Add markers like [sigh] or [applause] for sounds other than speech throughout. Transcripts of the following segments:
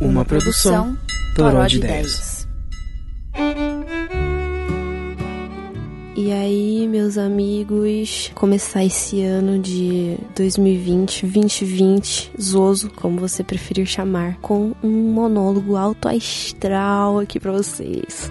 Uma produção Toró de Ideias. E aí, meus amigos, começar esse ano de 2020, 2020, Zoso, como você preferir chamar, com um monólogo alto astral aqui para vocês.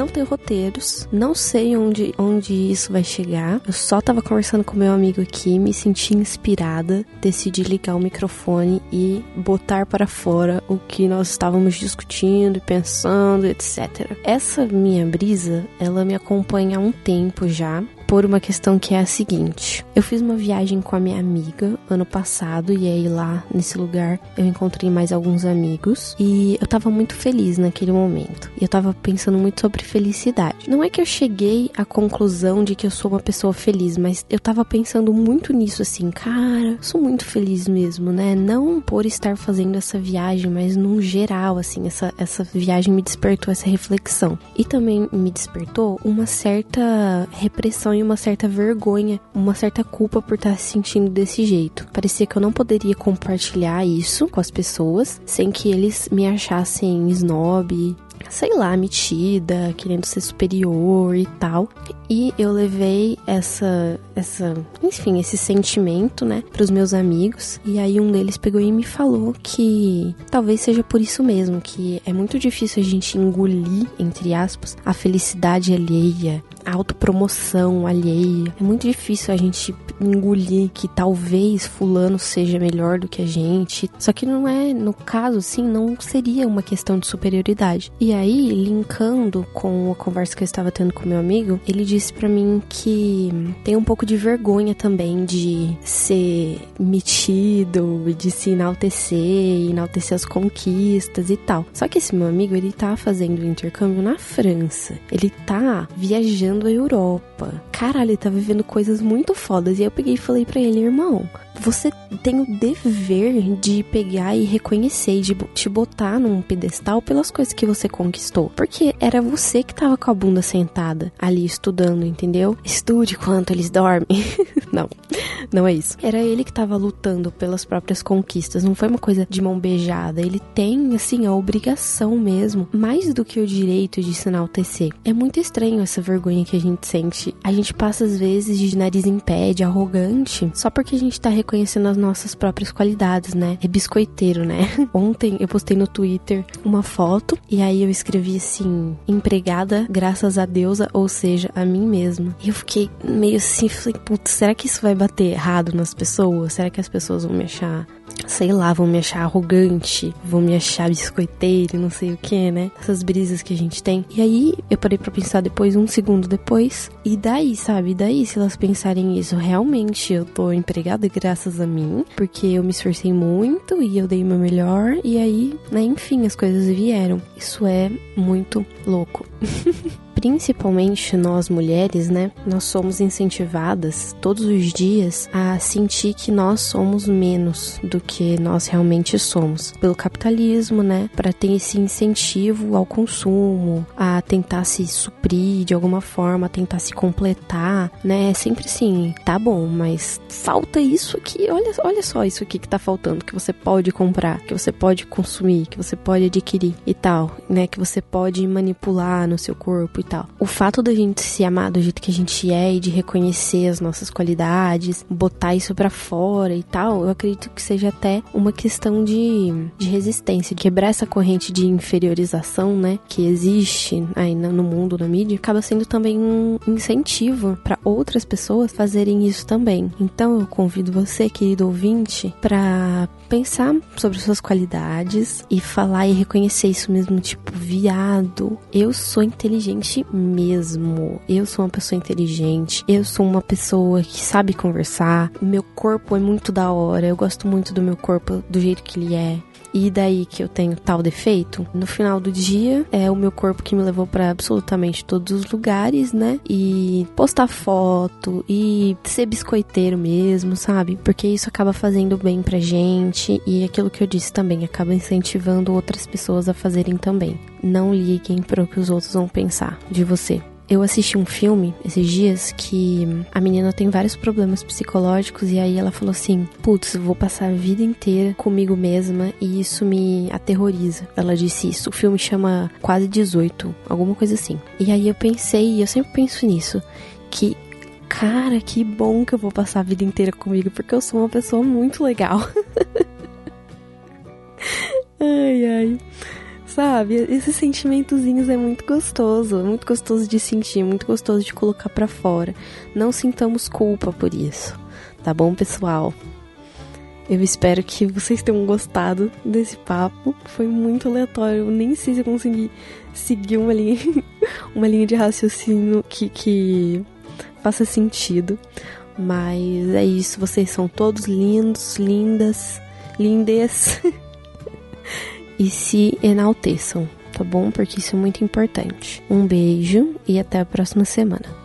Não tenho roteiros, não sei onde, onde isso vai chegar. Eu só tava conversando com meu amigo aqui, me senti inspirada, decidi ligar o microfone e botar para fora o que nós estávamos discutindo e pensando, etc. Essa minha brisa, ela me acompanha há um tempo já por uma questão que é a seguinte. Eu fiz uma viagem com a minha amiga ano passado e aí lá nesse lugar eu encontrei mais alguns amigos e eu tava muito feliz naquele momento. E eu tava pensando muito sobre felicidade. Não é que eu cheguei à conclusão de que eu sou uma pessoa feliz, mas eu tava pensando muito nisso assim, cara, sou muito feliz mesmo, né? Não por estar fazendo essa viagem, mas num geral assim, essa essa viagem me despertou essa reflexão. E também me despertou uma certa repressão uma certa vergonha, uma certa culpa por estar se sentindo desse jeito. Parecia que eu não poderia compartilhar isso com as pessoas sem que eles me achassem snob, sei lá, metida, querendo ser superior e tal. E eu levei essa, essa, enfim, esse sentimento, né, para os meus amigos. E aí um deles pegou e me falou que talvez seja por isso mesmo, que é muito difícil a gente engolir, entre aspas, a felicidade alheia, autopromoção alheia. É muito difícil a gente engolir que talvez fulano seja melhor do que a gente. Só que não é, no caso, assim, não seria uma questão de superioridade. E aí, linkando com a conversa que eu estava tendo com meu amigo, ele disse para mim que tem um pouco de vergonha também de ser metido, de se enaltecer, enaltecer as conquistas e tal. Só que esse meu amigo, ele tá fazendo intercâmbio na França. Ele tá viajando a Europa. Caralho, ele tá vivendo coisas muito fodas. E eu peguei e falei para ele, irmão, você tem o dever de pegar e reconhecer e de te botar num pedestal pelas coisas que você conquistou. Porque era você que tava com a bunda sentada ali estudando, entendeu? Estude quanto eles dormem. [laughs] não, [laughs] não é isso. Era ele que tava lutando pelas próprias conquistas. Não foi uma coisa de mão beijada. Ele tem, assim, a obrigação mesmo, mais do que o direito de se enaltecer. É muito estranho essa vergonha que a gente sente. A gente passa às vezes de nariz em pé, de arrogante, só porque a gente tá reconhecendo as nossas próprias qualidades, né? É biscoiteiro, né? [laughs] Ontem eu postei no Twitter uma foto e aí eu escrevi assim: empregada graças a deusa, ou seja, a mim mesma. E eu fiquei meio assim, falei, putz, será que isso vai bater errado nas pessoas? Será que as pessoas vão me achar sei lá, vão me achar arrogante, vão me achar biscoiteiro, não sei o que, né? Essas brisas que a gente tem. E aí eu parei para pensar depois, um segundo depois, e daí, sabe? E daí, se elas pensarem isso, realmente eu tô empregada graças a mim, porque eu me esforcei muito e eu dei o meu melhor, e aí, né, enfim, as coisas vieram. Isso é muito louco. [laughs] principalmente nós mulheres, né? Nós somos incentivadas todos os dias a sentir que nós somos menos do que nós realmente somos pelo capitalismo, né? Para ter esse incentivo ao consumo, a tentar se suprir de alguma forma, tentar se completar, né? É sempre assim, tá bom, mas falta isso aqui. Olha, olha só isso aqui que tá faltando, que você pode comprar, que você pode consumir, que você pode adquirir e tal, né? Que você pode manipular no seu corpo e tal. O fato da gente se amar do jeito que a gente é e de reconhecer as nossas qualidades, botar isso para fora e tal, eu acredito que seja até uma questão de, de resistência, de quebrar essa corrente de inferiorização, né, que existe aí no mundo, na mídia, acaba sendo também um incentivo para outras pessoas fazerem isso também. Então eu convido você, querido ouvinte, para pensar sobre suas qualidades e falar e reconhecer isso mesmo, tipo, viado, eu sou inteligente mesmo. Eu sou uma pessoa inteligente, eu sou uma pessoa que sabe conversar, meu corpo é muito da hora, eu gosto muito do meu corpo do jeito que ele é e daí que eu tenho tal defeito, no final do dia é o meu corpo que me levou para absolutamente todos os lugares, né? E postar foto e ser biscoiteiro mesmo, sabe? Porque isso acaba fazendo bem pra gente e aquilo que eu disse também acaba incentivando outras pessoas a fazerem também. Não liguem para o que os outros vão pensar de você. Eu assisti um filme esses dias que a menina tem vários problemas psicológicos e aí ela falou assim: Putz, vou passar a vida inteira comigo mesma e isso me aterroriza. Ela disse isso. O filme chama Quase 18, alguma coisa assim. E aí eu pensei, e eu sempre penso nisso, que cara, que bom que eu vou passar a vida inteira comigo, porque eu sou uma pessoa muito legal. [laughs] Sabe, esses sentimentozinhos é muito gostoso, muito gostoso de sentir, muito gostoso de colocar para fora. Não sintamos culpa por isso, tá bom, pessoal? Eu espero que vocês tenham gostado desse papo. Foi muito aleatório. Eu nem sei se eu consegui seguir uma linha, [laughs] uma linha de raciocínio que, que faça sentido. Mas é isso. Vocês são todos lindos, lindas, lindes. [laughs] e se enalteçam, tá bom? Porque isso é muito importante. Um beijo e até a próxima semana.